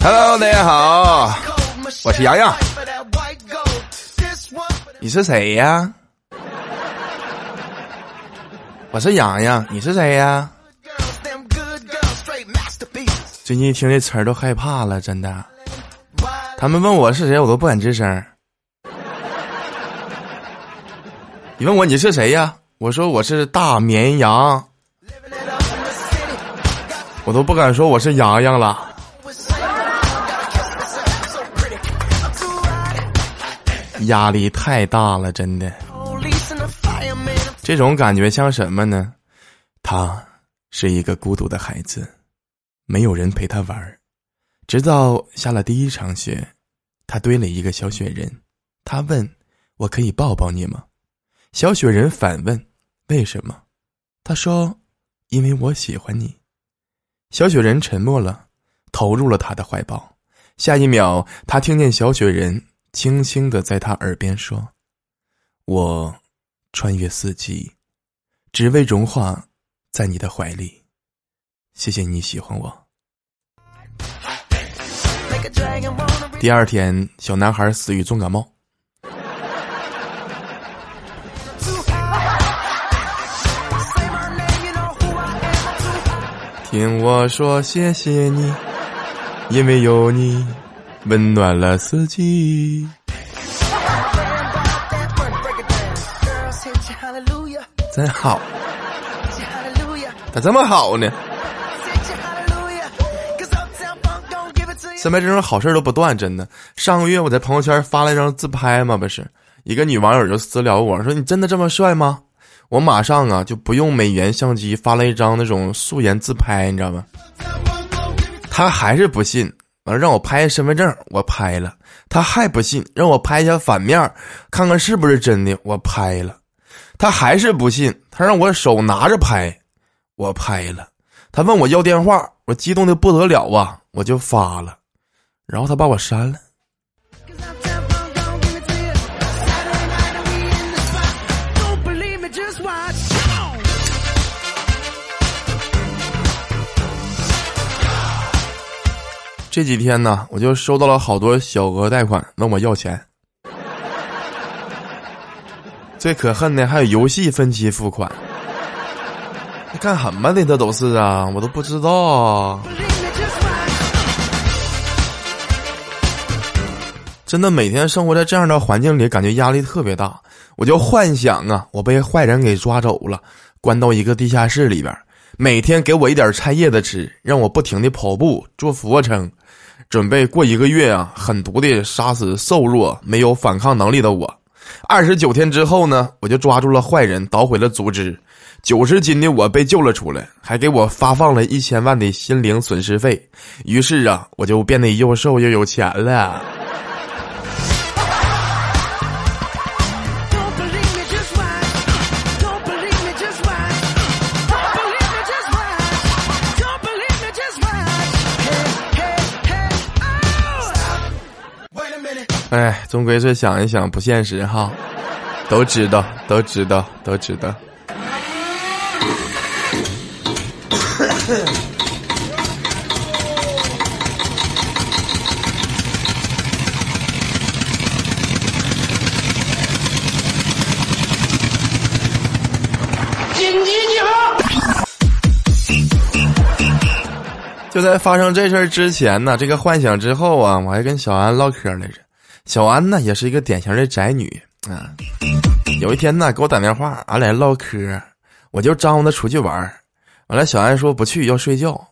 Hello，大家好，我是洋洋。你是谁呀？我是洋洋，你是谁呀？最近一听这词儿都害怕了，真的。他们问我是谁，我都不敢吱声。你问我你是谁呀？我说我是大绵羊，我都不敢说我是洋洋了。压力太大了，真的。这种感觉像什么呢？他是一个孤独的孩子，没有人陪他玩。直到下了第一场雪，他堆了一个小雪人。他问：“我可以抱抱你吗？”小雪人反问：“为什么？”他说：“因为我喜欢你。”小雪人沉默了，投入了他的怀抱。下一秒，他听见小雪人。轻轻的在他耳边说：“我穿越四季，只为融化在你的怀里。谢谢你喜欢我。”第二天，小男孩死于重感冒。听我说，谢谢你，因为有你。温暖了四季，真好，咋这么好呢？身边这种好事都不断，真的。上个月我在朋友圈发了一张自拍嘛，不是一个女网友就私聊我说：“你真的这么帅吗？”我马上啊就不用美颜相机发了一张那种素颜自拍，你知道吗？他还是不信。完了，让我拍身份证，我拍了，他还不信，让我拍一下反面，看看是不是真的，我拍了，他还是不信，他让我手拿着拍，我拍了，他问我要电话，我激动的不得了啊，我就发了，然后他把我删了。这几天呢，我就收到了好多小额贷款问我要钱。最可恨的还有游戏分期付款，干什么的？这都是啊，我都不知道。啊真的，每天生活在这样的环境里，感觉压力特别大。我就幻想啊，我被坏人给抓走了，关到一个地下室里边，每天给我一点菜叶子吃，让我不停的跑步做俯卧撑。准备过一个月啊，狠毒的杀死瘦弱、没有反抗能力的我。二十九天之后呢，我就抓住了坏人，捣毁了组织。九十斤的我被救了出来，还给我发放了一千万的心灵损失费。于是啊，我就变得又瘦又有钱了。哎，终归是想一想不现实哈，都知道，都知道，都知道。紧急集合！就在发生这事儿之前呢，这个幻想之后啊，我还跟小安唠嗑来着。小安呢，也是一个典型的宅女啊。有一天呢，给我打电话，俺俩唠嗑，我就招呼她出去玩完了，小安说不去，要睡觉。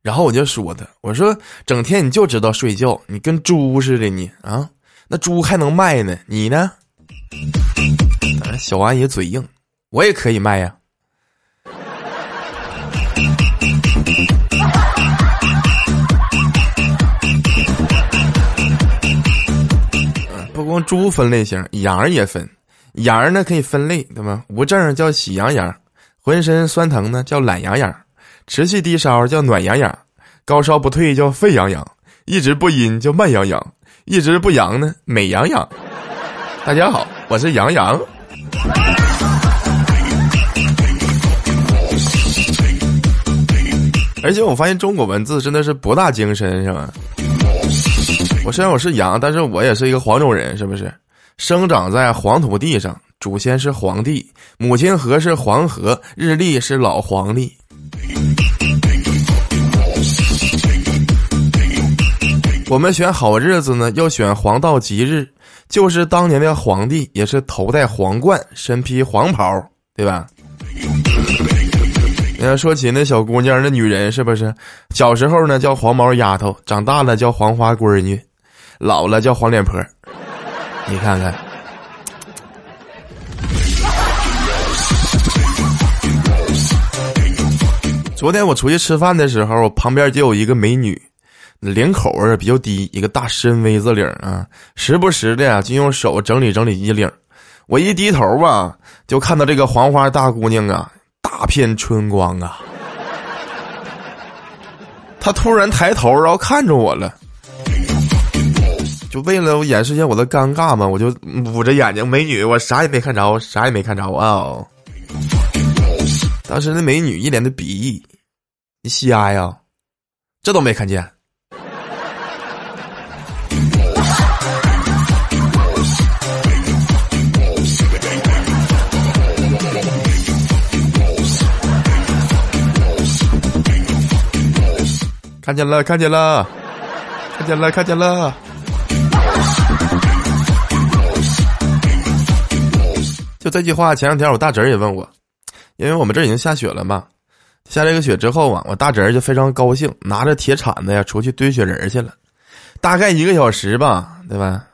然后我就说他，我说整天你就知道睡觉，你跟猪似的你啊。那猪还能卖呢，你呢？小安也嘴硬，我也可以卖呀。光猪分类型，羊也分。羊呢可以分类，对吗？无证叫喜羊羊，浑身酸疼呢叫懒羊羊，持续低烧叫暖羊羊，高烧不退叫沸羊羊，一直不阴叫慢羊羊，一直不阳呢美羊羊。大家好，我是羊羊。而且我发现中国文字真的是博大精深，是吧？我虽然我是羊，但是我也是一个黄种人，是不是？生长在黄土地上，祖先是黄帝，母亲河是黄河，日历是老黄历。我们选好日子呢，要选黄道吉日，就是当年的皇帝也是头戴皇冠，身披黄袍，对吧？你看，说起那小姑娘，那女人是不是？小时候呢叫黄毛丫头，长大了叫黄花闺女，老了叫黄脸婆。你看看，昨天我出去吃饭的时候，旁边就有一个美女，领口啊比较低，一个大深 V 字领啊，时不时的呀就用手整理整理衣领。我一低头吧，就看到这个黄花大姑娘啊。大片春光啊！他突然抬头，然后看着我了，就为了我掩饰一下我的尴尬嘛，我就捂着眼睛，美女，我啥也没看着，啥也没看着啊！当时那美女一脸的鄙夷：“你瞎呀？这都没看见？”看见了，看见了，看见了，看见了。就这句话，前两天我大侄儿也问我，因为我们这已经下雪了嘛。下这个雪之后啊，我大侄儿就非常高兴，拿着铁铲子呀出去堆雪人去了。大概一个小时吧，对吧？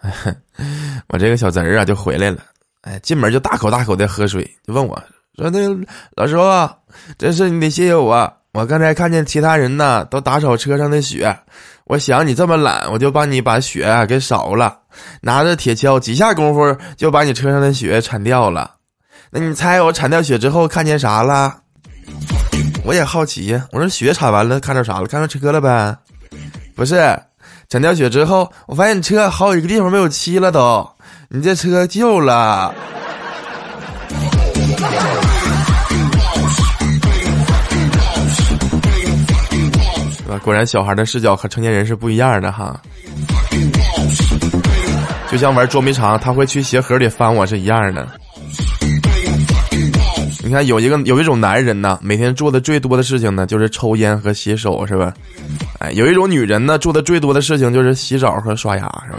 我这个小侄儿啊就回来了，哎，进门就大口大口的喝水，就问我说：“那老叔，这事你得谢谢我。”我刚才看见其他人呢，都打扫车上的雪。我想你这么懒，我就帮你把雪给扫了，拿着铁锹几下功夫就把你车上的雪铲掉了。那你猜我铲掉雪之后看见啥了？我也好奇，我说雪铲完了看着啥了？看到车了呗？不是，铲掉雪之后，我发现你车好几个地方没有漆了都，你这车旧了。果然，小孩的视角和成年人是不一样的哈。就像玩捉迷藏，他会去鞋盒里翻我是一样的。你看，有一个有一种男人呢，每天做的最多的事情呢，就是抽烟和洗手，是吧？哎，有一种女人呢，做的最多的事情就是洗澡和刷牙，是吧？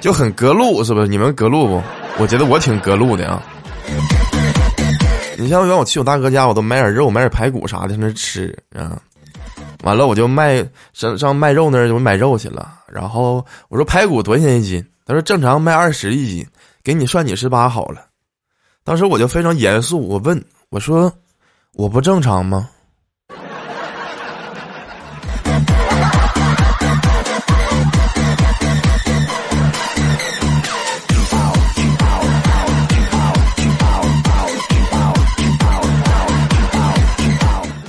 就很隔路，是不是？你们隔路不？我觉得我挺隔路的啊。你像原我去我大哥家，我都买点肉，买点排骨啥的，在那吃啊。完了，我就卖上上卖肉那儿就买肉去了。然后我说排骨多少钱一斤？他说正常卖二十一斤，给你算你十八好了。当时我就非常严肃，我问我说我不正常吗？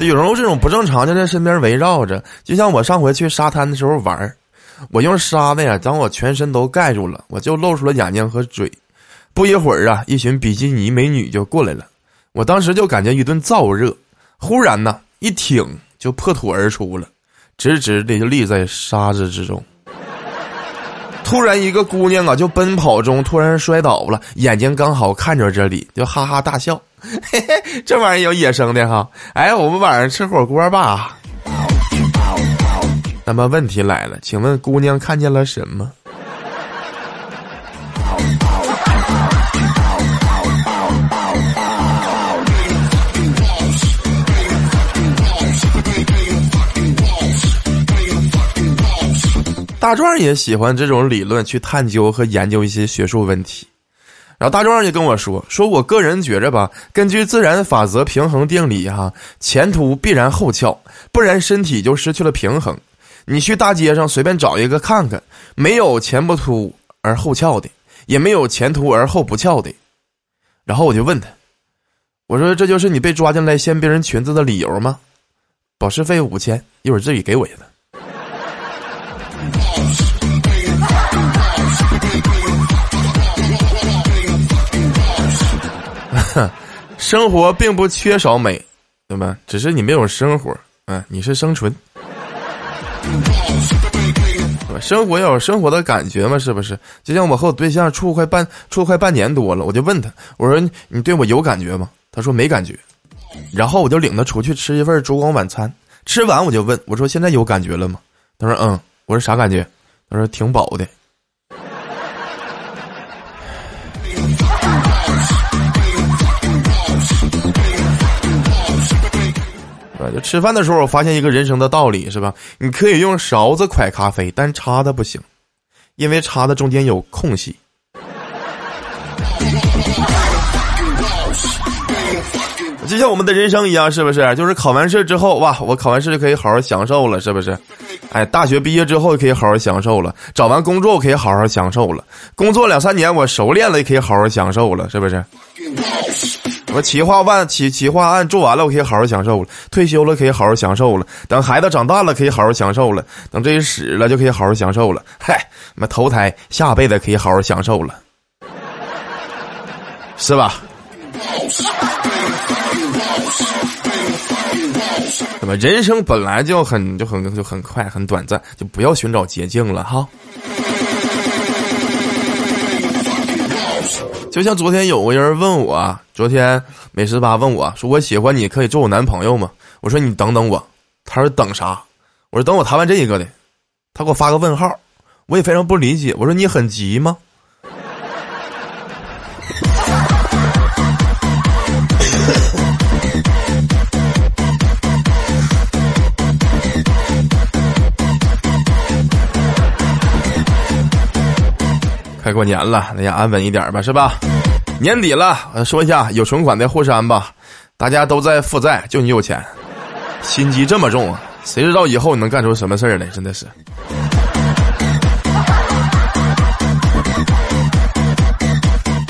有时候这种不正常就在身边围绕着，就像我上回去沙滩的时候玩我用沙子呀将我全身都盖住了，我就露出了眼睛和嘴。不一会儿啊，一群比基尼美女就过来了，我当时就感觉一顿燥热，忽然呢一挺就破土而出了，直直的就立在沙子之中。突然一个姑娘啊，就奔跑中突然摔倒了，眼睛刚好看着这里，就哈哈大笑。嘿嘿，这玩意儿有野生的哈！哎，我们晚上吃火锅吧。那么问题来了，请问姑娘看见了什么？大壮也喜欢这种理论去探究和研究一些学术问题。然后大壮就跟我说：“说我个人觉着吧，根据自然法则平衡定理，哈，前凸必然后翘，不然身体就失去了平衡。你去大街上随便找一个看看，没有前不凸而后翘的，也没有前凸而后不翘的。”然后我就问他：“我说这就是你被抓进来掀别人裙子的理由吗？”保释费五千，一会儿自己给我去的。哼 生活并不缺少美，对吧？只是你没有生活，嗯，你是生存。生活要有生活的感觉嘛，是不是？就像我和我对象处快半处快半年多了，我就问他，我说你对我有感觉吗？他说没感觉。然后我就领他出去吃一份烛光晚餐，吃完我就问我说现在有感觉了吗？他说嗯。我说啥感觉？他说挺饱的。就吃饭的时候，我发现一个人生的道理，是吧？你可以用勺子蒯咖啡，但叉子不行，因为叉子中间有空隙。就像我们的人生一样，是不是？就是考完试之后，哇，我考完试就可以好好享受了，是不是？哎，大学毕业之后可以好好享受了，找完工作可以好好享受了，工作两三年我熟练了，也可以好好享受了，是不是？我企划案企企划案做完了，我可以好好享受了；退休了可以好好享受了；等孩子长大了可以好好享受了；等这一死了就可以好好享受了。嗨，那投胎下辈子可以好好享受了，是吧？那么人生本来就很就很就很快很短暂，就不要寻找捷径了哈。就像昨天有个人问我，昨天美食吧问我说：“我喜欢你，可以做我男朋友吗？”我说：“你等等我。”他说：“等啥？”我说：“等我谈完这一个的。”他给我发个问号，我也非常不理解。我说：“你很急吗？”快过年了，大家安稳一点吧，是吧？年底了，说一下有存款的霍山吧。大家都在负债，就你有钱，心机这么重啊！谁知道以后你能干出什么事儿来？真的是。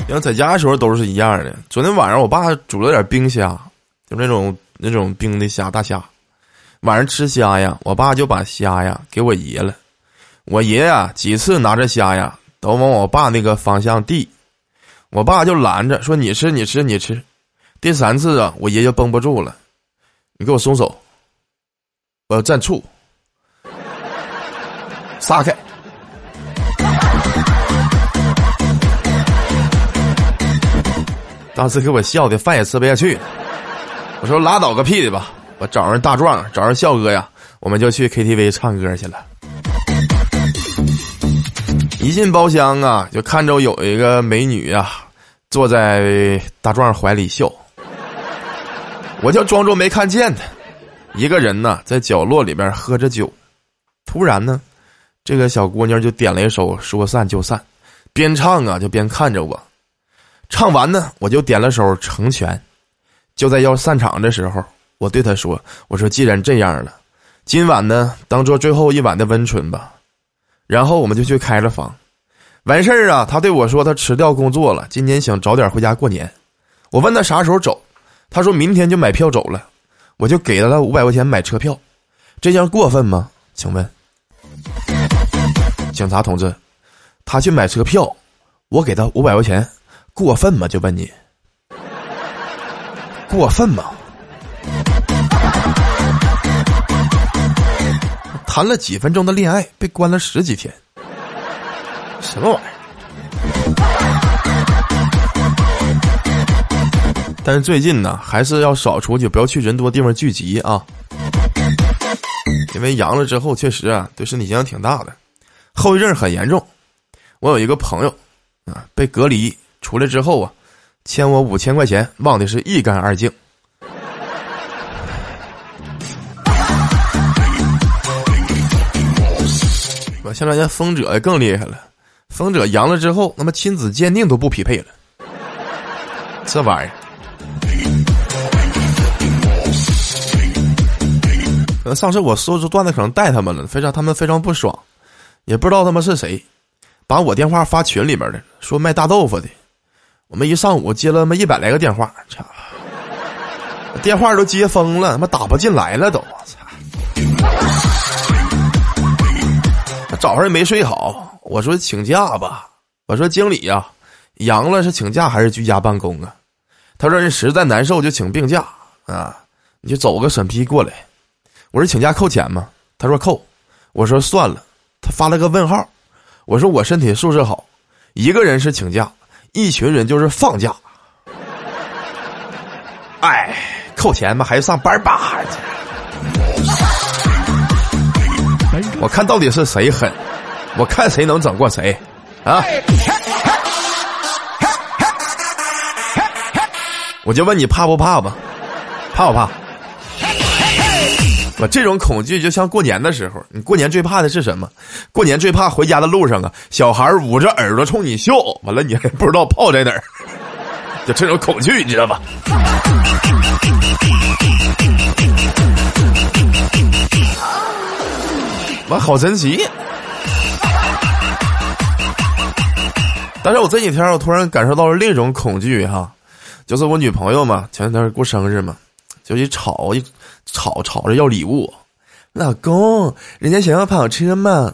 因为在家的时候都是一样的。昨天晚上我爸煮了点冰虾，就那种那种冰的虾大虾。晚上吃虾呀，我爸就把虾呀给我爷了。我爷呀几次拿着虾呀。都往我爸那个方向递，我爸就拦着说：“你吃，你吃，你吃。”第三次啊，我爷就绷不住了，你给我松手，我要蘸醋，撒开。当时给我笑的饭也吃不下去，我说拉倒个屁的吧！我找人大壮，找人笑哥呀，我们就去 KTV 唱歌去了。一进包厢啊，就看着有一个美女呀，坐在大壮怀里笑。我就装作没看见她，一个人呢在角落里边喝着酒。突然呢，这个小姑娘就点了一首《说散就散》，边唱啊就边看着我。唱完呢，我就点了首《成全》。就在要散场的时候，我对她说：“我说既然这样了，今晚呢当做最后一晚的温存吧。”然后我们就去开了房，完事儿啊，他对我说他辞掉工作了，今年想早点回家过年。我问他啥时候走，他说明天就买票走了，我就给了他五百块钱买车票，这样过分吗？请问，警察同志，他去买车票，我给他五百块钱，过分吗？就问你，过分吗？谈了几分钟的恋爱，被关了十几天，什么玩意儿？但是最近呢，还是要少出去，不要去人多地方聚集啊。因为阳了之后，确实啊，对身体影响挺大的，后遗症很严重。我有一个朋友啊，被隔离出来之后啊，欠我五千块钱，忘的是一干二净。现在人风者更厉害了，风者阳了之后，那么亲子鉴定都不匹配了，这玩意儿。可能上次我说出段子，可能带他们了，非常他们非常不爽，也不知道他们是谁，把我电话发群里边的，说卖大豆腐的，我们一上午接了他妈一百来个电话，操，电话都接疯了，他妈打不进来了都，早上也没睡好，我说请假吧。我说经理呀，阳了是请假还是居家办公啊？他说人实在难受就请病假啊，你就走个审批过来。我说请假扣钱吗？他说扣。我说算了。他发了个问号。我说我身体素质好，一个人是请假，一群人就是放假。哎，扣钱吧，还是上班吧。我看到底是谁狠，我看谁能整过谁啊！我就问你怕不怕吧？怕不怕？我这种恐惧就像过年的时候，你过年最怕的是什么？过年最怕回家的路上啊，小孩捂着耳朵冲你笑，完了你还不知道炮在哪儿，就这种恐惧，你知道吧？我好神奇！但是我这几天我突然感受到了另一种恐惧哈，就是我女朋友嘛，前两天过生日嘛，就一吵一吵吵着要礼物，老公，人家想要跑车嘛，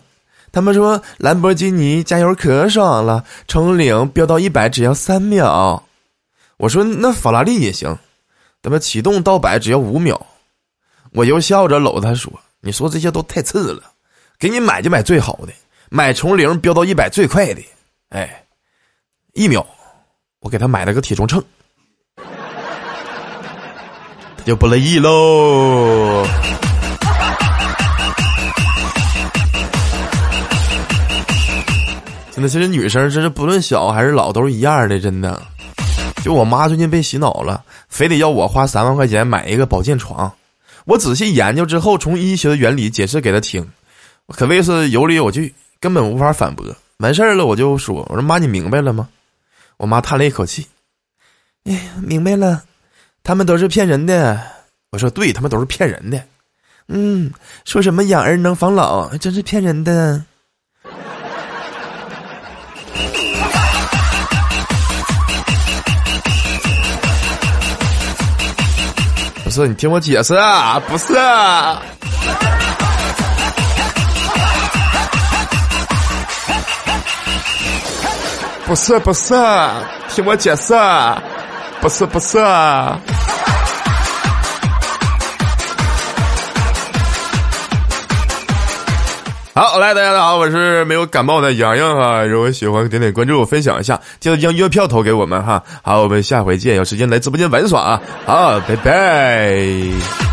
他们说兰博基尼加油可爽了，从零飙到一百只要三秒，我说那法拉利也行，他妈启动到百只要五秒，我又笑着搂他说，你说这些都太次了，给你买就买最好的，买从零飙到一百最快的，哎。一秒，我给他买了个体重秤，他就不乐意喽。真的，其实女生真是不论小还是老都是一样的，真的。就我妈最近被洗脑了，非得要我花三万块钱买一个保健床。我仔细研究之后，从医学的原理解释给她听，可谓是有理有据，根本无法反驳。完事儿了，我就说：“我说妈，你明白了吗？”我妈叹了一口气，哎，明白了，他们都是骗人的。我说，对他们都是骗人的。嗯，说什么养儿能防老，真是骗人的。不是你听我解释啊，不是。不是不是，听我解释，不是不是。好，来大家好，我是没有感冒的洋洋哈，如果喜欢点点关注，分享一下，记得将月票投给我们哈。好，我们下回见，有时间来直播间玩耍啊，好，拜拜。